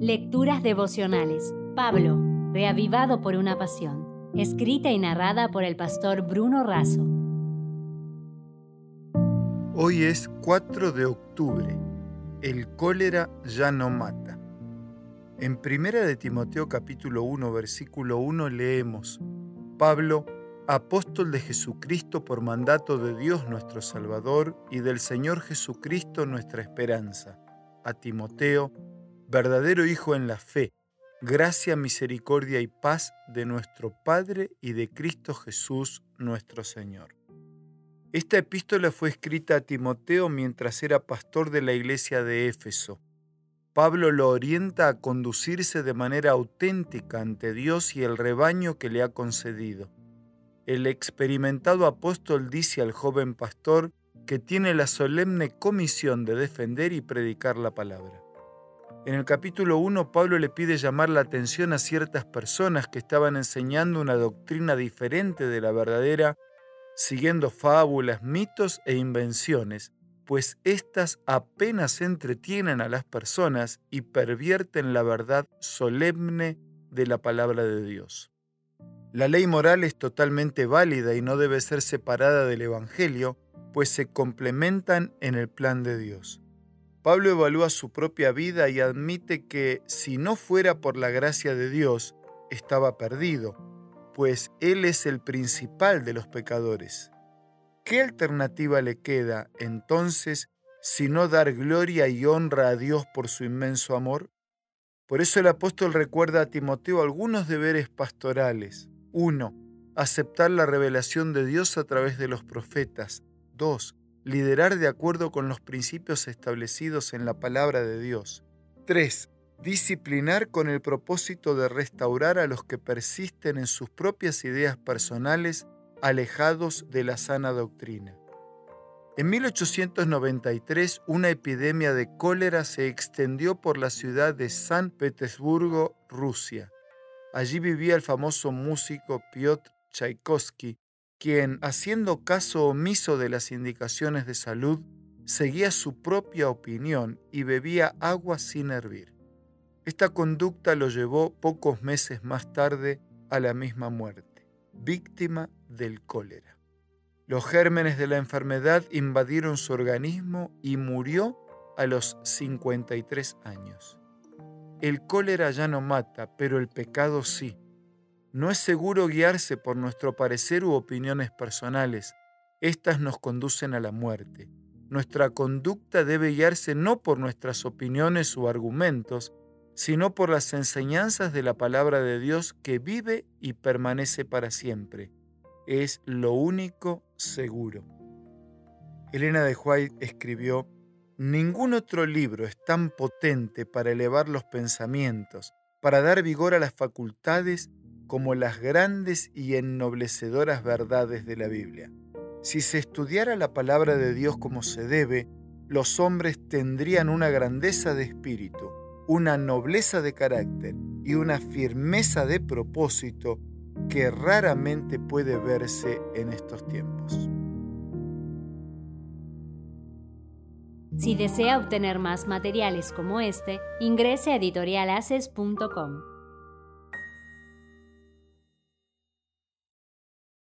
Lecturas devocionales. Pablo, reavivado por una pasión. Escrita y narrada por el pastor Bruno Razo. Hoy es 4 de octubre. El cólera ya no mata. En Primera de Timoteo capítulo 1 versículo 1 leemos: Pablo, apóstol de Jesucristo por mandato de Dios nuestro Salvador y del Señor Jesucristo nuestra esperanza, a Timoteo, verdadero Hijo en la fe, gracia, misericordia y paz de nuestro Padre y de Cristo Jesús nuestro Señor. Esta epístola fue escrita a Timoteo mientras era pastor de la iglesia de Éfeso. Pablo lo orienta a conducirse de manera auténtica ante Dios y el rebaño que le ha concedido. El experimentado apóstol dice al joven pastor que tiene la solemne comisión de defender y predicar la palabra. En el capítulo 1, Pablo le pide llamar la atención a ciertas personas que estaban enseñando una doctrina diferente de la verdadera, siguiendo fábulas, mitos e invenciones, pues éstas apenas entretienen a las personas y pervierten la verdad solemne de la palabra de Dios. La ley moral es totalmente válida y no debe ser separada del Evangelio, pues se complementan en el plan de Dios. Pablo evalúa su propia vida y admite que si no fuera por la gracia de Dios, estaba perdido, pues Él es el principal de los pecadores. ¿Qué alternativa le queda entonces sino dar gloria y honra a Dios por su inmenso amor? Por eso el apóstol recuerda a Timoteo algunos deberes pastorales. 1. Aceptar la revelación de Dios a través de los profetas. 2 liderar de acuerdo con los principios establecidos en la palabra de Dios. 3. Disciplinar con el propósito de restaurar a los que persisten en sus propias ideas personales alejados de la sana doctrina. En 1893 una epidemia de cólera se extendió por la ciudad de San Petersburgo, Rusia. Allí vivía el famoso músico Piotr Tchaikovsky, quien, haciendo caso omiso de las indicaciones de salud, seguía su propia opinión y bebía agua sin hervir. Esta conducta lo llevó pocos meses más tarde a la misma muerte, víctima del cólera. Los gérmenes de la enfermedad invadieron su organismo y murió a los 53 años. El cólera ya no mata, pero el pecado sí no es seguro guiarse por nuestro parecer u opiniones personales. Estas nos conducen a la muerte. Nuestra conducta debe guiarse no por nuestras opiniones o argumentos, sino por las enseñanzas de la palabra de Dios que vive y permanece para siempre. Es lo único seguro. Elena de White escribió, Ningún otro libro es tan potente para elevar los pensamientos, para dar vigor a las facultades como las grandes y ennoblecedoras verdades de la Biblia. Si se estudiara la palabra de Dios como se debe, los hombres tendrían una grandeza de espíritu, una nobleza de carácter y una firmeza de propósito que raramente puede verse en estos tiempos. Si desea obtener más materiales como este, ingrese a editorialaces.com.